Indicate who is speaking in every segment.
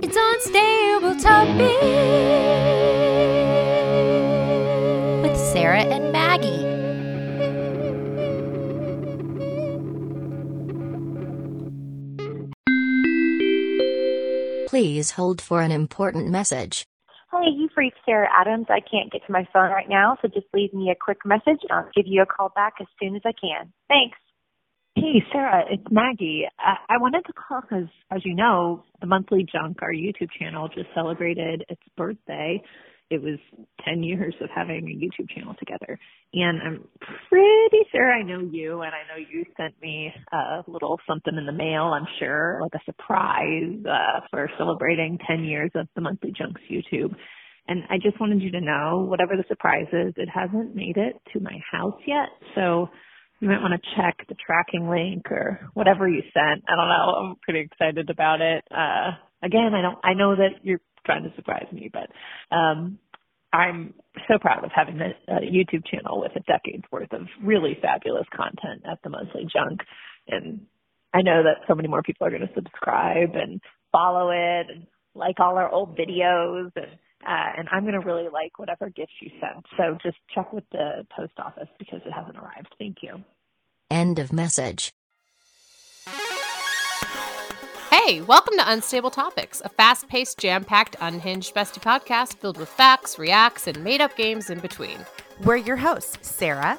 Speaker 1: It's Unstable Topic with Sarah and Maggie.
Speaker 2: Please hold for an important message.
Speaker 3: Hey, you've reached Sarah Adams. I can't get to my phone right now, so just leave me a quick message and I'll give you a call back as soon as I can. Thanks.
Speaker 4: Hey, Sarah, it's Maggie. I, I wanted to call because, as you know, the Monthly Junk, our YouTube channel, just celebrated its birthday. It was 10 years of having a YouTube channel together. And I'm pretty sure I know you, and I know you sent me a little something in the mail, I'm sure, like a surprise uh, for celebrating 10 years of the Monthly Junk's YouTube. And I just wanted you to know, whatever the surprise is, it hasn't made it to my house yet. So you might want to check the tracking link or whatever you sent. I don't know. I'm pretty excited about it. Uh, again, I don't, I know that you're trying to surprise me, but, um, I'm so proud of having a, a YouTube channel with a decade's worth of really fabulous content at the Monthly Junk. And I know that so many more people are going to subscribe and follow it and like all our old videos and uh, and I'm going to really like whatever gifts you sent. So just check with the post office because it hasn't arrived. Thank you.
Speaker 2: End of message.
Speaker 5: Hey, welcome to Unstable Topics, a fast paced, jam packed, unhinged bestie podcast filled with facts, reacts, and made up games in between.
Speaker 6: We're your hosts, Sarah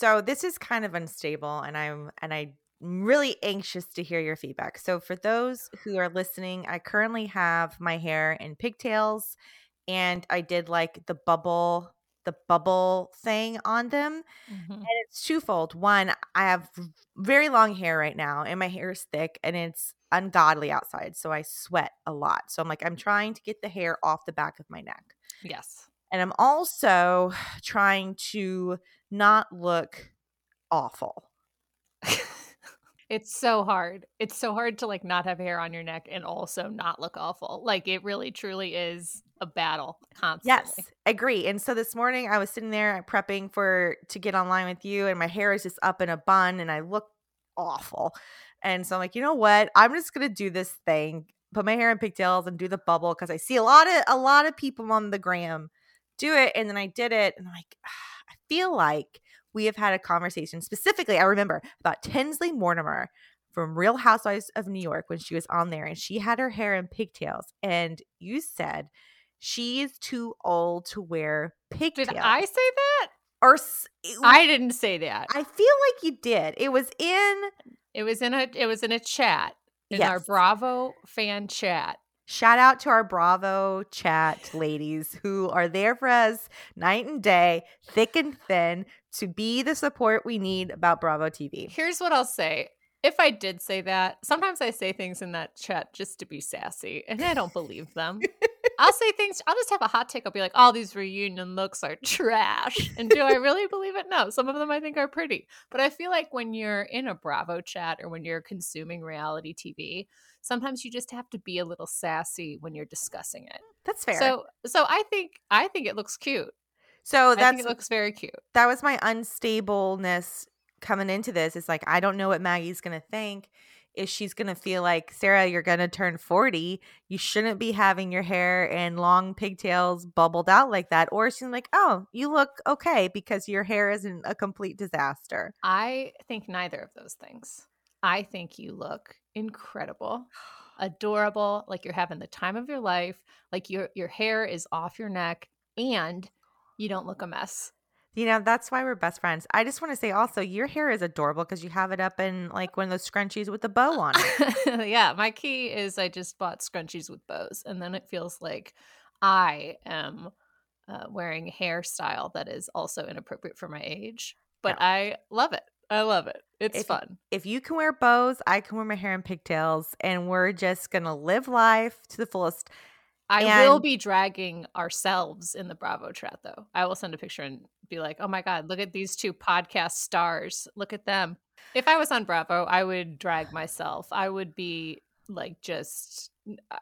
Speaker 6: So this is kind of unstable, and I'm and I'm really anxious to hear your feedback. So for those who are listening, I currently have my hair in pigtails, and I did like the bubble the bubble thing on them
Speaker 5: Mhm.
Speaker 6: and it's twofold one i have very long hair right now and my hair is thick and it's ungodly outside so i sweat a lot so i'm like i'm trying to get the hair off the back of my neck
Speaker 5: Yes.
Speaker 6: and I'm also trying to not look awful.
Speaker 5: It's so hard. It's so hard to like not have hair on your neck and also not look awful. Like it really truly is a battle constantly.
Speaker 6: Yes, agree. And so this morning I was sitting there prepping for to get online with you, and my hair is just up in a bun, and I look awful. And so I'm like, you know what? I'm just gonna do this thing, put my hair in pigtails, and do the bubble because I see a lot of a lot of people on the gram do it, and then I did it, and I'm like, "Ah, I feel like we have had a conversation specifically. I remember about Tinsley Mortimer from Real Housewives of New York when she was on there, and she had her hair in pigtails, and you said she is too old to wear pigtails.
Speaker 5: Did I say that?
Speaker 6: Or
Speaker 5: I didn't say that.
Speaker 6: I feel like you did. It was in
Speaker 5: It was in a it was in a chat in our Bravo fan chat.
Speaker 6: Shout out to our Bravo chat ladies who are there for us night and day, thick and thin, to be the support we need about Bravo TV.
Speaker 5: Here's what I'll say. If I did say that, sometimes I say things in that chat just to be sassy, and I don't believe them. I'll say things, I'll just have a hot take. I'll be like, all these reunion looks are trash. And do I really believe it? No. Some of them I think are pretty. But I feel like when you're in a Bravo chat or when you're consuming reality TV, sometimes you just have to be a little sassy when you're discussing it.
Speaker 6: That's fair.
Speaker 5: So so I think I think it looks cute.
Speaker 6: so
Speaker 5: it looks very cute.
Speaker 6: that was my unstableness coming into this. It's like I don't know what Maggie's gonna think. If she's gonna feel like Sarah, you're gonna turn 40, you shouldn't be having your hair and long pigtails bubbled out like that. Or she's like, oh, you look okay because your hair isn't a complete disaster.
Speaker 5: I think neither of those things. I think you look incredible, adorable, like you're having the time of your life, like your your hair is off your neck and you don't look a mess.
Speaker 6: You know, that's why we're best friends. I just want to say also, your hair is adorable because you have it up in like one of those scrunchies with a bow on it.
Speaker 5: yeah, my key is I just bought scrunchies with bows and then it feels like I am uh, wearing hairstyle that is also inappropriate for my age, but I love it. I love it. It's
Speaker 6: If-
Speaker 5: fun.
Speaker 6: if you can wear bows, I can wear my hair in pigtails, and we're just gonna live life to the fullest.
Speaker 5: I will be dragging ourselves in the Bravo chat though. I will send a picture and be like, "Oh my god, look at these two podcast stars. Look at them." If I was on Bravo, I would drag myself. I would be like just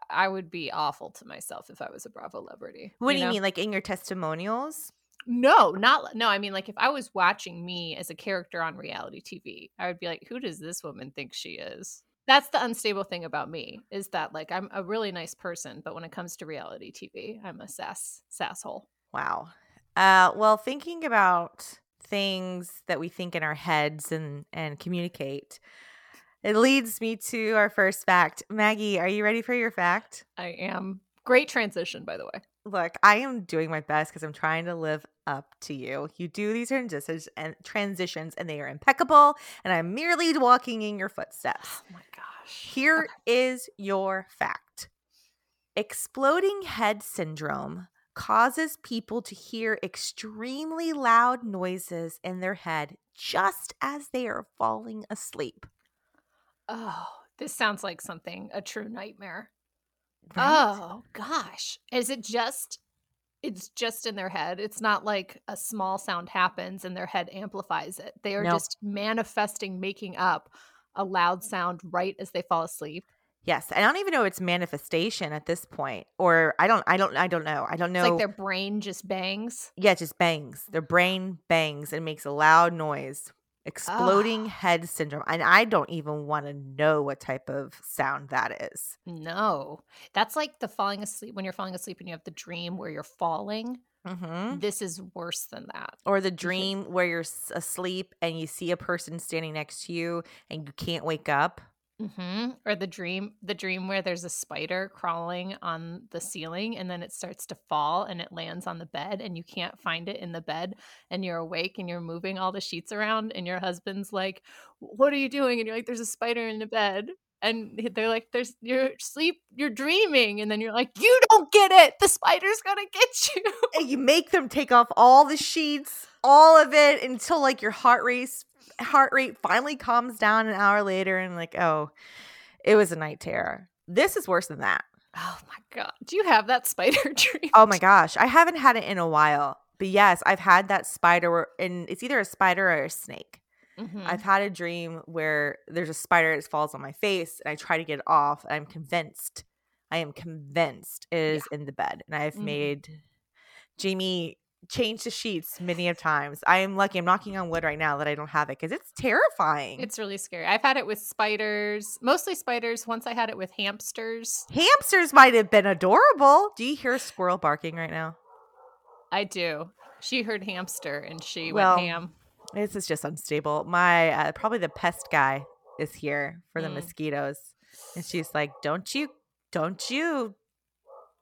Speaker 5: I would be awful to myself if I was a Bravo celebrity.
Speaker 6: What do you
Speaker 5: know?
Speaker 6: mean, like in your testimonials?
Speaker 5: No, not no. I mean, like if I was watching me as a character on reality TV, I would be like, "Who does this woman think she is?" That's the unstable thing about me is that like I'm a really nice person, but when it comes to reality TV, I'm a sass sasshole.
Speaker 6: Wow. Uh, well, thinking about things that we think in our heads and and communicate, it leads me to our first fact. Maggie, are you ready for your fact?
Speaker 5: I am great transition, by the way.
Speaker 6: Look, I am doing my best because I'm trying to live up to you. You do these transitions and transitions, and they are impeccable. And I'm merely walking in your footsteps.
Speaker 5: Oh my gosh.
Speaker 6: Here is your fact Exploding head syndrome causes people to hear extremely loud noises in their head just as they are falling asleep.
Speaker 5: Oh, this sounds like something a true nightmare.
Speaker 6: Right?
Speaker 5: Oh gosh. Is it just it's just in their head. It's not like a small sound happens and their head amplifies it. They are
Speaker 6: Nope.
Speaker 5: just manifesting making up a loud sound right as they fall asleep.
Speaker 6: Yes, I don't even know its manifestation at this point, or I don't, I don't, I don't know. I don't know.
Speaker 5: It's like their brain just bangs.
Speaker 6: yeah, it just bangs. Their brain bangs and makes a loud noise. Exploding
Speaker 5: Ah.
Speaker 6: head syndrome, and I don't even want to know what type of sound that is.
Speaker 5: No. That's like the falling asleep when you're falling asleep and you have the dream where you're falling.
Speaker 6: Mm-hmm.
Speaker 5: This is worse than that.
Speaker 6: Or the dream where you're asleep and you see a person standing next to you and you can't wake up.
Speaker 5: Hmm Or the dream, the dream where there's a spider crawling on the ceiling and then it starts to fall and it lands on the bed and you can't find it in the bed and you're awake and you're moving all the sheets around and your husband's like, "What are you doing?" And you're like, "There's a spider in the bed." And they're like, "There's you're sleep, you're dreaming." And then you're like, "You don't get it. The spider's gonna get you."
Speaker 6: And you make them take off all the sheets, all of it until like your heart rate heart rate finally calms down an hour later and like, oh, it was a night terror. This is worse than that.
Speaker 5: Oh my god. Do you have that spider dream?
Speaker 6: Oh my gosh, I haven't had it in a while. But yes, I've had that spider and it's either a spider or a snake.
Speaker 5: Mhm.
Speaker 6: I've had a dream where there's a spider that falls on my face and I try to get it off. And I'm convinced, I am convinced it is in the bed. And I've
Speaker 5: Mhm.
Speaker 6: made Jamie change the sheets many of times. I am lucky. I'm knocking on wood right now that I don't have it because it's terrifying.
Speaker 5: It's really scary. I've had it with spiders, mostly spiders. Once I had it with hamsters.
Speaker 6: Hamsters might have been adorable. Do you hear a squirrel barking right now?
Speaker 5: I do. She heard hamster and she
Speaker 6: Well,
Speaker 5: went ham.
Speaker 6: This is just unstable. My uh, probably the pest guy is here for the
Speaker 5: Mm.
Speaker 6: mosquitoes, and she's like, "Don't you, don't you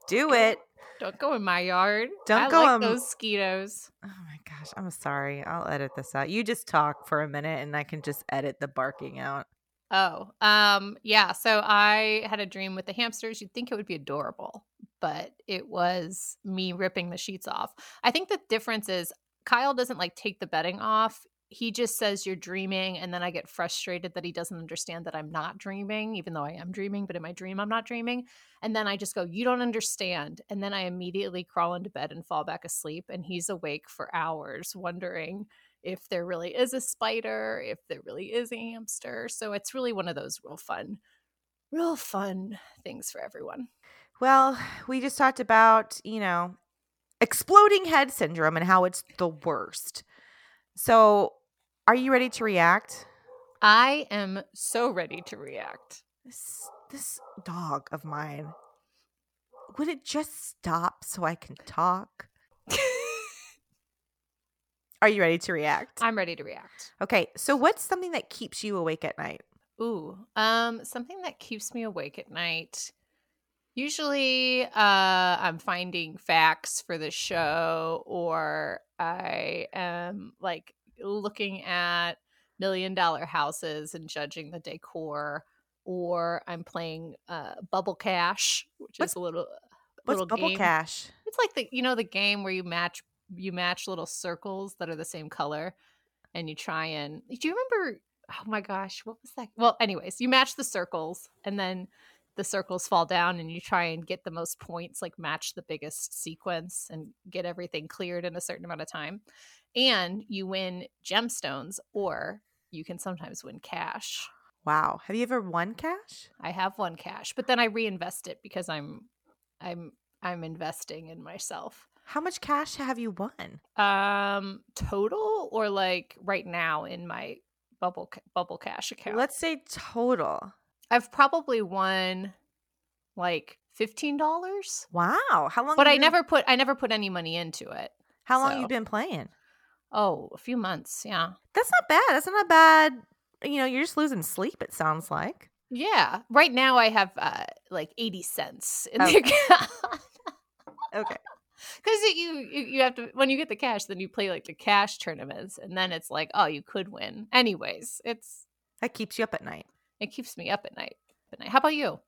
Speaker 6: do it."
Speaker 5: Don't go in my yard.
Speaker 6: Don't
Speaker 5: I
Speaker 6: go
Speaker 5: like
Speaker 6: in-
Speaker 5: those mosquitoes.
Speaker 6: Oh my gosh, I'm sorry. I'll edit this out. You just talk for a minute, and I can just edit the barking out.
Speaker 5: Oh, um, yeah. So I had a dream with the hamsters. You'd think it would be adorable, but it was me ripping the sheets off. I think the difference is Kyle doesn't like take the bedding off. He just says you're dreaming, and then I get frustrated that he doesn't understand that I'm not dreaming, even though I am dreaming, but in my dream I'm not dreaming. And then I just go, You don't understand. And then I immediately crawl into bed and fall back asleep, and he's awake for hours wondering if there really is a spider, if there really is a hamster. So it's really one of those real fun, real fun things for everyone.
Speaker 6: Well, we just talked about you know exploding head syndrome and how it's the worst. So, are you ready to react?
Speaker 5: I am so ready to react.
Speaker 6: This this dog of mine. Would it just stop so I can talk? Are you ready to react?
Speaker 5: I'm ready to react.
Speaker 6: Okay, so what's something that keeps you awake at night?
Speaker 5: Ooh, um, something that keeps me awake at night. Usually, uh, I'm finding facts for the show, or I am like looking at million dollar houses and judging the decor, or I'm playing uh, Bubble Cash, which
Speaker 6: What's-
Speaker 5: is a little
Speaker 6: What's
Speaker 5: little
Speaker 6: bubble
Speaker 5: game.
Speaker 6: cash?
Speaker 5: It's like the you know the game where you match you match little circles that are the same color, and you try and do you remember? Oh my gosh, what was that? Well, anyways, you match the circles, and then the circles fall down and you try and get the most points, like match the biggest sequence and get everything cleared in a certain amount of time. And you win gemstones or you can sometimes win cash.
Speaker 6: Wow. Have you ever won cash?
Speaker 5: I have won cash, but then I reinvest it because I'm I'm I'm investing in myself.
Speaker 6: How much cash have you won?
Speaker 5: Um total or like right now in my bubble bubble cash account.
Speaker 6: Let's say total.
Speaker 5: I've probably won like $15,
Speaker 6: Wow. How long?
Speaker 5: but I never put I never put any money into it.
Speaker 6: How long
Speaker 5: so-
Speaker 6: you been playing?
Speaker 5: Oh, a few months, yeah.
Speaker 6: That's not bad. That's not a bad. You know, you're just losing sleep. It sounds like.
Speaker 5: Yeah. Right now I have uh like 80 cents in
Speaker 6: Oh.
Speaker 5: the account.
Speaker 6: Okay.
Speaker 5: Because you, you you have to when you get the cash, then you play like the cash tournaments, and then it's like, oh, you could win. Anyways, it's
Speaker 6: That keeps you up at night.
Speaker 5: It keeps me up at night. At night. How about you?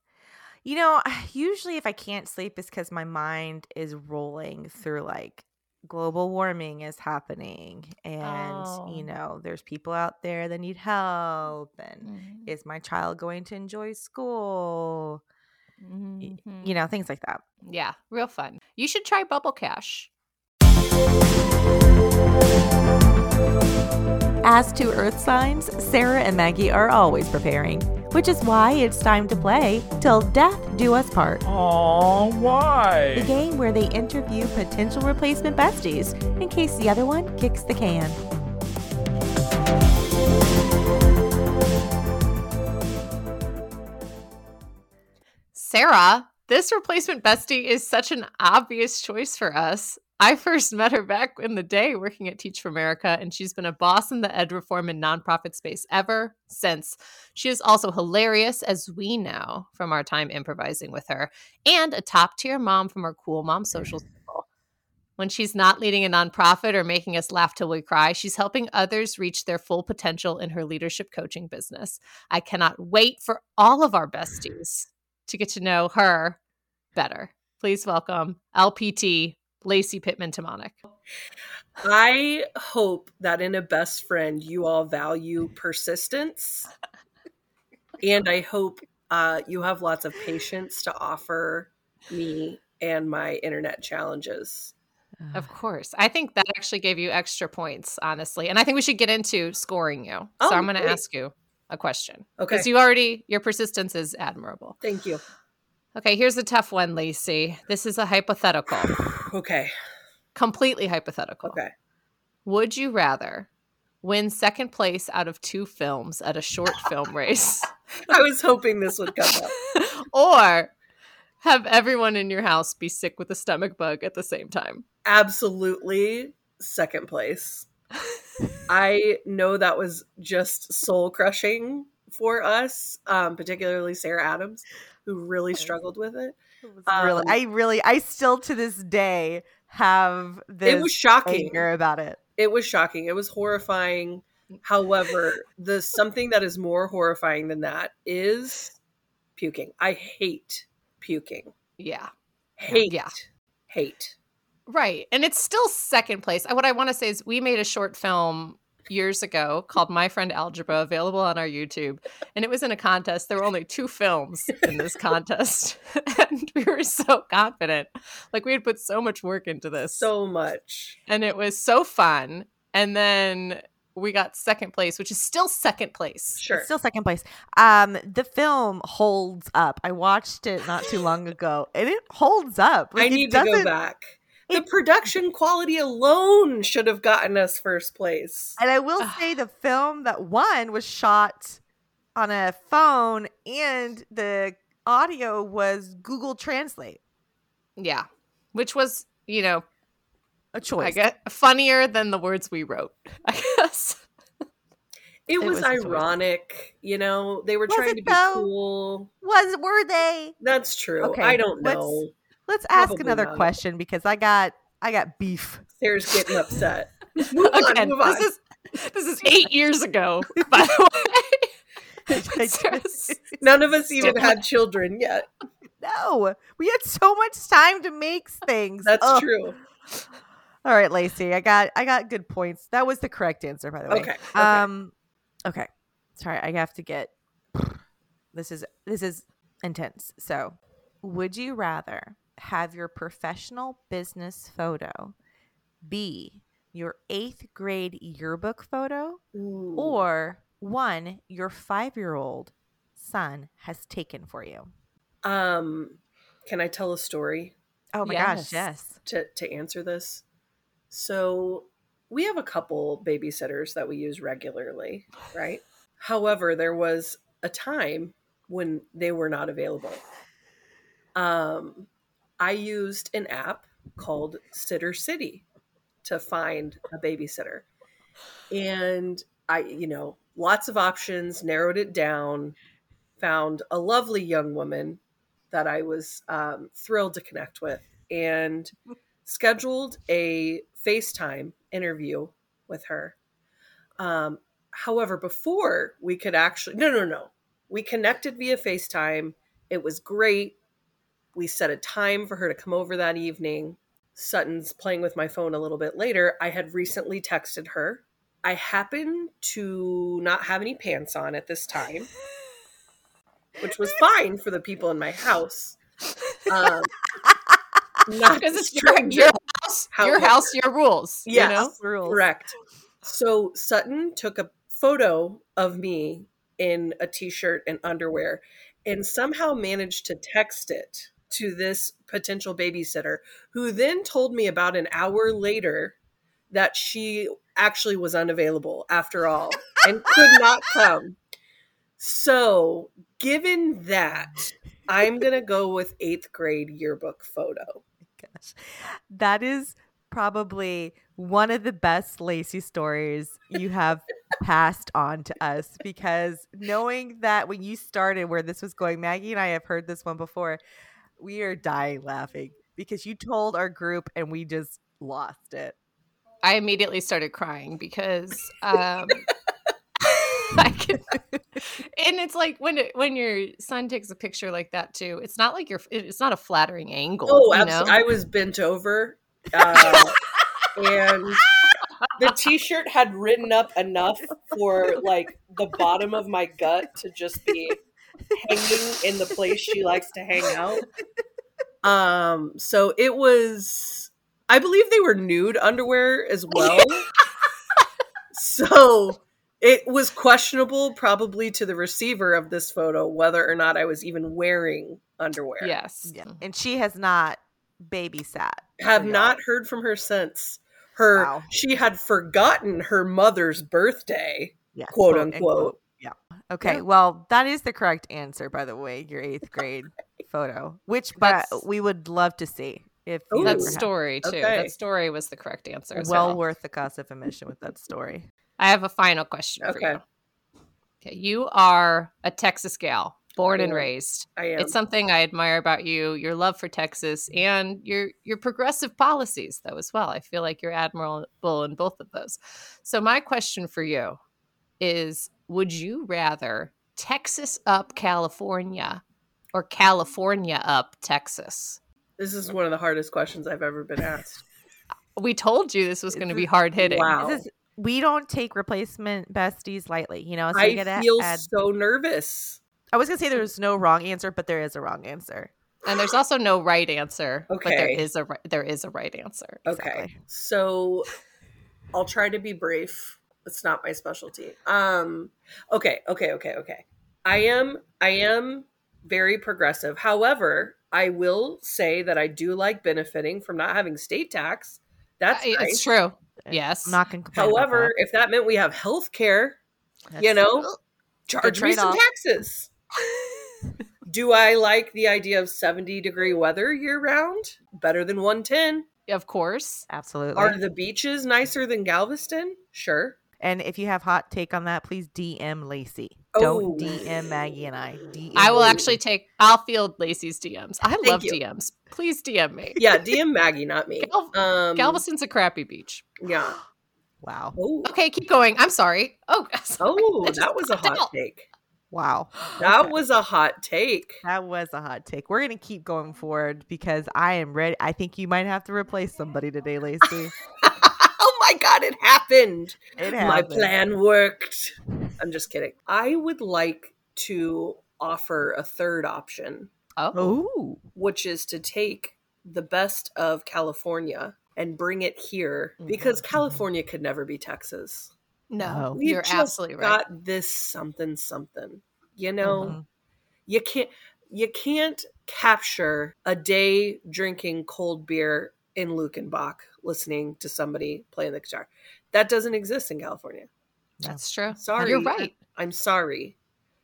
Speaker 6: You know, usually if I can't sleep, it's because my mind is rolling through like global warming is happening, and
Speaker 5: Oh.
Speaker 6: you know, there's people out there that need help, and
Speaker 5: Mm-hmm.
Speaker 6: is my child going to enjoy school?
Speaker 5: Mhm.
Speaker 6: You know, things like that.
Speaker 5: Yeah, real fun. You should try Bubble Cash.
Speaker 6: As to Earth signs, Sarah and Maggie are always preparing, which is why it's time to play Till Death Do Us Part.
Speaker 7: Aw,
Speaker 6: The game where they interview potential replacement besties in case the other one kicks the can.
Speaker 5: Sarah, this replacement bestie is such an obvious choice for us. I first met her back in the day working at Teach for America, and she's been a boss in the ed reform and nonprofit space ever since. She is also hilarious, as we know from our time improvising with her, and a top tier mom from our cool mom social circle. When she's not leading a nonprofit or making us laugh till we cry, she's helping others reach their full potential in her leadership coaching business. I cannot wait for all of our besties to get to know her better. Please welcome LPT Lacey Pittman Tomanek.
Speaker 8: I hope that in a best friend, you all value persistence. and I hope uh, you have lots of patience to offer me and my internet challenges.
Speaker 5: Of course. I think that actually gave you extra points, honestly. And I think we should get into scoring you. so
Speaker 8: Oh,
Speaker 5: I'm going to ask you a question.
Speaker 8: Okay.
Speaker 5: Because you already, your persistence is admirable.
Speaker 8: Thank you.
Speaker 5: Okay, here's a tough one, Lacey. This is a hypothetical,
Speaker 8: Okay.
Speaker 5: completely hypothetical.
Speaker 8: Okay.
Speaker 5: Would you rather win second place out of two films at a short film race
Speaker 8: I was hoping this would come up.
Speaker 5: or have everyone in your house be sick with a stomach bug at the same time?
Speaker 8: Absolutely second place. I know that was just soul crushing for us, um, particularly Sarah Adams, who really struggled with it.
Speaker 6: really,
Speaker 8: Um,
Speaker 6: I really, I still to this day have this
Speaker 8: It was shocking.
Speaker 6: anger about it.
Speaker 8: It was shocking. It was horrifying. However, the something that is more horrifying than that is puking. I hate puking.
Speaker 5: Yeah.
Speaker 8: Hate.
Speaker 5: Yeah.
Speaker 8: Hate.
Speaker 5: Right. And it's still second place. What I want to say is we made a short film years ago called My Friend Algebra, available on our YouTube. And it was in a contest. There were only two films in this contest. and we were so confident. Like we had put so much work into this.
Speaker 8: So much.
Speaker 5: and it was so fun. And then we got second place, which is still second place.
Speaker 8: Sure.
Speaker 6: It's still second place. Um, the film holds up. I watched it not too long ago, and it holds up.
Speaker 8: I
Speaker 6: Like, it
Speaker 8: need to go back. The production quality alone should have gotten us first place.
Speaker 6: And I will say the film that won was shot on a phone, and the audio was Google Translate.
Speaker 5: Yeah. Which was, you know,
Speaker 6: A choice.
Speaker 5: I get funnier than the words we wrote, I guess.
Speaker 8: It,
Speaker 6: It
Speaker 8: was,
Speaker 6: was
Speaker 8: ironic, you know. They were
Speaker 6: Was
Speaker 8: trying to be
Speaker 6: though?
Speaker 8: cool.
Speaker 6: Was were they?
Speaker 8: That's true.
Speaker 6: Okay,
Speaker 8: I don't
Speaker 6: let's-
Speaker 8: know.
Speaker 6: Let's ask
Speaker 8: Probably
Speaker 6: another
Speaker 8: not.
Speaker 6: question because I got I got beef.
Speaker 8: Sarah's getting upset. Move on,
Speaker 5: Again,
Speaker 8: move on.
Speaker 5: this is this is eight years ago, by the way. Sarah's-
Speaker 8: None of us even had children yet.
Speaker 6: No, we had so much time to make things.
Speaker 8: That's
Speaker 6: Ugh.
Speaker 8: true.
Speaker 6: All right, Lacey, I got I got good points. That was the correct answer, by the way.
Speaker 8: Okay, okay.
Speaker 6: Um, okay. Sorry, I have to get. This is this is intense. So, would you rather have your professional business photo B, your eighth grade yearbook photo
Speaker 8: Ooh.
Speaker 6: or one your five year old son has taken for you?
Speaker 8: um, can I tell a story
Speaker 6: Oh my
Speaker 5: Yes.
Speaker 6: gosh, yes.
Speaker 8: to to answer this? So we have a couple babysitters that we use regularly, right? However, there was a time when they were not available. Um, I used an app called Sitter City to find a babysitter. And I, you know, lots of options, narrowed it down, found a lovely young woman that I was um, thrilled to connect with, and scheduled a FaceTime interview with her. Um, however, before we could actually, no, no, no, we connected via FaceTime. It was great. We set a time for her to come over that evening. Sutton's playing with my phone a little bit later. I had recently texted her. I happened to not have any pants on at this time, which was fine for the people in my house. Um, not
Speaker 5: Because it's your, your house, your house, your rules.
Speaker 8: Yes,
Speaker 5: You know?
Speaker 6: Rules.
Speaker 8: correct. So Sutton took a photo of me in a t-shirt and underwear and somehow managed to text it to this potential babysitter who then told me about an hour later that she actually was unavailable after all and could not come. So, given that, I'm going to go with 8th grade yearbook photo.
Speaker 6: Gosh. That is probably one of the best Lacey stories you have passed on to us because knowing that when you started where this was going, Maggie and I have heard this one before, we are dying laughing because you told our group and we just lost it.
Speaker 5: I immediately started crying because um, I can, and it's like when it, when your son takes a picture like that too. It's not like you're. It's not a flattering angle.
Speaker 8: Oh,
Speaker 5: you
Speaker 8: absolutely.
Speaker 5: know?
Speaker 8: I was bent over, uh, and the T-shirt had written up enough for like the bottom of my gut to just be hanging in the place she likes to hang out. Um, so it was. I believe they were nude underwear as well. so it was questionable, probably to the receiver of this photo, whether or not I was even wearing underwear.
Speaker 5: Yes.
Speaker 6: Yeah. And she has not babysat.
Speaker 8: have
Speaker 6: for y'all.
Speaker 8: not heard from her since. Her
Speaker 6: Wow.
Speaker 8: she had forgotten her mother's birthday,
Speaker 6: Yeah,
Speaker 8: quote
Speaker 6: and
Speaker 8: unquote.
Speaker 6: Yeah. Okay.
Speaker 8: Yeah.
Speaker 6: Well, that is the correct answer, by the way. Your eighth grade photo, which but
Speaker 5: That's-
Speaker 6: we would love to see if
Speaker 8: Ooh.
Speaker 5: That
Speaker 6: ever have-
Speaker 5: story too.
Speaker 8: Okay.
Speaker 5: That story was the correct answer. as
Speaker 6: well
Speaker 5: well.
Speaker 6: worth the cost of admission with that story.
Speaker 5: I have a final question for you. Okay, you are a Texas gal, born and
Speaker 8: Cool.
Speaker 5: raised.
Speaker 8: I am.
Speaker 5: It's something I admire about you, your love for Texas and your your progressive policies though as well. I feel like you're admirable in both of those. So my question for you is would you rather Texas up California or California up Texas?
Speaker 8: this is one of the hardest questions I've ever been asked.
Speaker 5: We told you this was going to be hard hitting.
Speaker 8: Wow.
Speaker 6: This is, we don't take replacement besties lightly, you know. So
Speaker 8: I
Speaker 6: gotta
Speaker 8: feel
Speaker 6: add-
Speaker 8: so nervous.
Speaker 6: I was gonna say there's no wrong answer, but there is a wrong answer.
Speaker 5: And there's also no right answer, but there
Speaker 8: Okay.
Speaker 5: is a there is a right answer.
Speaker 8: Okay.
Speaker 6: Exactly.
Speaker 8: So I'll try to be brief. It's not my specialty. Um okay, okay, okay, okay. I am I am very progressive. However, I will say that I do like benefiting from not having state tax. That's
Speaker 5: Uh,
Speaker 8: nice.
Speaker 5: It's true. Yes.
Speaker 6: I'm not gonna complain.
Speaker 8: However, if that meant we have health care, you know, charge me some taxes. Do I like the idea of 70 degree weather year round? Better than 110.
Speaker 5: of course.
Speaker 6: absolutely.
Speaker 8: Are the beaches nicer than Galveston? Sure.
Speaker 6: And if you have hot take on that, please DM Lacey.
Speaker 8: Oh.
Speaker 6: Don't DM Maggie and I. DM
Speaker 5: I will
Speaker 6: Lacey.
Speaker 5: actually take. I'll field Lacey's DMs. I love
Speaker 8: you.
Speaker 5: DMs. Please DM me.
Speaker 8: Yeah, DM Maggie, not me.
Speaker 5: Gal-
Speaker 8: Um,
Speaker 5: Galveston's a crappy beach.
Speaker 8: Yeah.
Speaker 6: Wow.
Speaker 8: Oh,
Speaker 5: Okay, keep going. I'm sorry. Oh, sorry.
Speaker 8: oh, that was a hot
Speaker 5: out.
Speaker 8: take.
Speaker 6: Wow.
Speaker 8: That
Speaker 6: Okay.
Speaker 8: was a hot take.
Speaker 6: That was a hot take. We're gonna keep going forward because I am ready. I think you might have to replace somebody today, Lacey.
Speaker 8: oh my god, it happened.
Speaker 6: It
Speaker 8: My plan worked. I'm just kidding. I would like to offer a third option,
Speaker 5: Oh.
Speaker 8: Which is to take the best of California and bring it here because California could never be Texas.
Speaker 5: No.
Speaker 8: We've
Speaker 5: you're
Speaker 8: just
Speaker 5: absolutely right.
Speaker 8: got this something something. You know,
Speaker 6: Mhm.
Speaker 8: you can't you can't capture a day drinking cold beer in Luckenbach listening to somebody playing the guitar. That doesn't exist in California.
Speaker 5: That's true.
Speaker 8: Sorry.
Speaker 5: You're right.
Speaker 8: I'm sorry.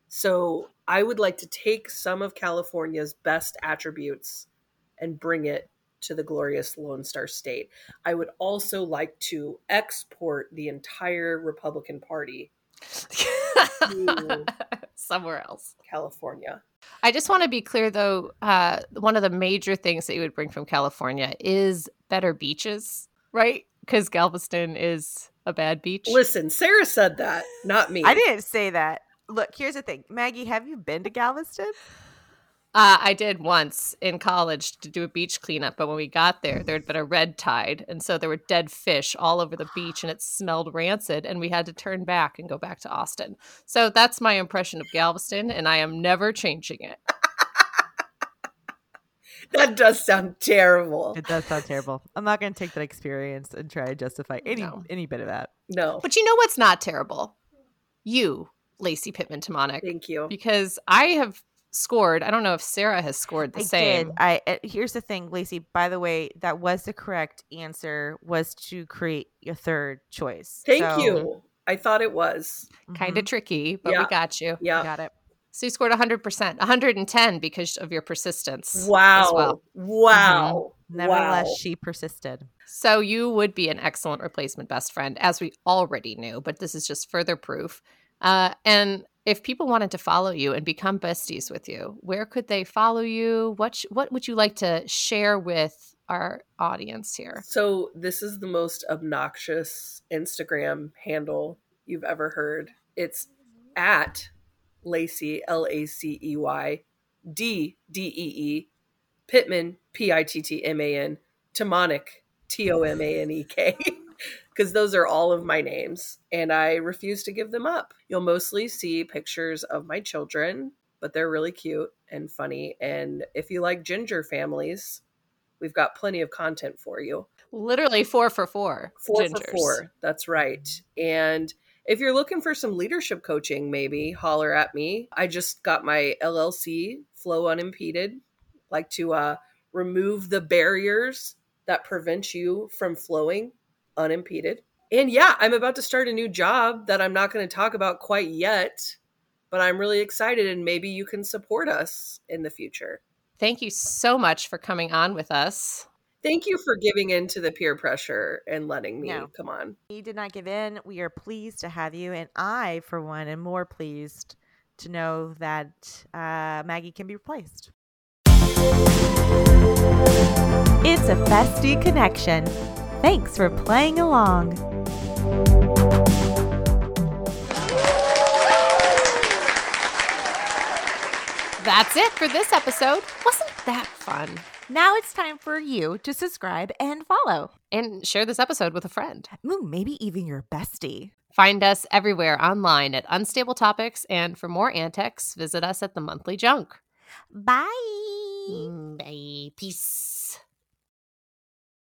Speaker 8: So I would like to take some of California's best attributes and bring it to the glorious Lone Star State. I would also like to export the entire Republican Party to
Speaker 5: Somewhere else.
Speaker 8: California.
Speaker 5: I just want to be clear, though. Uh, one of the major things that you would bring from California is better beaches, right? Because Galveston is a bad beach.
Speaker 8: Listen, Sarah said that, not me.
Speaker 6: I didn't say that. Look, here's the thing. Maggie, have you been to Galveston?
Speaker 5: Uh, I did once in college to do a beach cleanup, but when we got there, there had been a red tide, and so there were dead fish all over the beach, and it smelled rancid, and we had to turn back and go back to Austin. So that's my impression of Galveston, and I am never changing it.
Speaker 8: That does sound terrible.
Speaker 6: It does sound terrible. I'm not going to take that experience and try to justify any
Speaker 5: No.
Speaker 6: any bit of that.
Speaker 8: No.
Speaker 5: But you know what's not terrible? You, Lacey Pittman Tomanek,
Speaker 8: Thank you.
Speaker 5: because I have scored. I don't know if Sarah has scored the
Speaker 6: I
Speaker 5: same.
Speaker 6: did. I uh, here's the thing, Lacey. By the way, that was the correct answer. Was to create your third choice.
Speaker 8: Thank
Speaker 6: So-
Speaker 8: you. I thought it was.
Speaker 5: Kind of
Speaker 6: Mhm.
Speaker 5: tricky, but
Speaker 8: Yeah.
Speaker 5: we got you.
Speaker 8: Yeah.
Speaker 6: got it.
Speaker 5: So you scored 100%, 110 because of your persistence.
Speaker 8: Wow.
Speaker 5: As well.
Speaker 8: Wow.
Speaker 6: Nevertheless,
Speaker 8: Wow.
Speaker 6: she persisted.
Speaker 5: So you would be an excellent replacement best friend, as we already knew, but this is just further proof. Uh, and if people wanted to follow you and become besties with you, where could they follow you? What sh- what would you like to share with our audience here?
Speaker 8: So this is the most obnoxious Instagram handle you've ever heard. It's at Lacey L A C E Y D D E E Pittman P I T T M A N Tomanek T O M A N E K because those are all of my names and I refuse to give them up. You'll mostly see pictures of my children, but they're really cute and funny and if you like ginger families, we've got plenty of content for you.
Speaker 5: Literally four for four.
Speaker 8: Four
Speaker 5: gingers.
Speaker 8: for four. That's right. And if you're looking for some leadership coaching, maybe holler at me. I just got my LLC, Flow Unimpeded, like to uh, remove the barriers that prevent you from flowing unimpeded. And yeah, I'm about to start a new job that I'm not going to talk about quite yet, but I'm really excited and maybe you can support us in the future.
Speaker 5: Thank you so much for coming on with us.
Speaker 8: Thank you for giving in to the peer pressure and letting me
Speaker 6: No.
Speaker 8: come on.
Speaker 6: You did not give in. We are pleased to have you, and I, for one, am more pleased to know that uh, Maggie can be replaced. It's a bestie connection. Thanks for playing along.
Speaker 5: That's it for this episode. Wasn't that fun?
Speaker 6: Now it's time for you to subscribe and follow.
Speaker 5: And share this episode with a friend.
Speaker 6: Ooh, maybe even your bestie.
Speaker 5: Find us everywhere online at Unstable Topics, and for more antics, visit us at the Monthly Junk.
Speaker 6: Bye.
Speaker 5: Mm, Bye. Peace.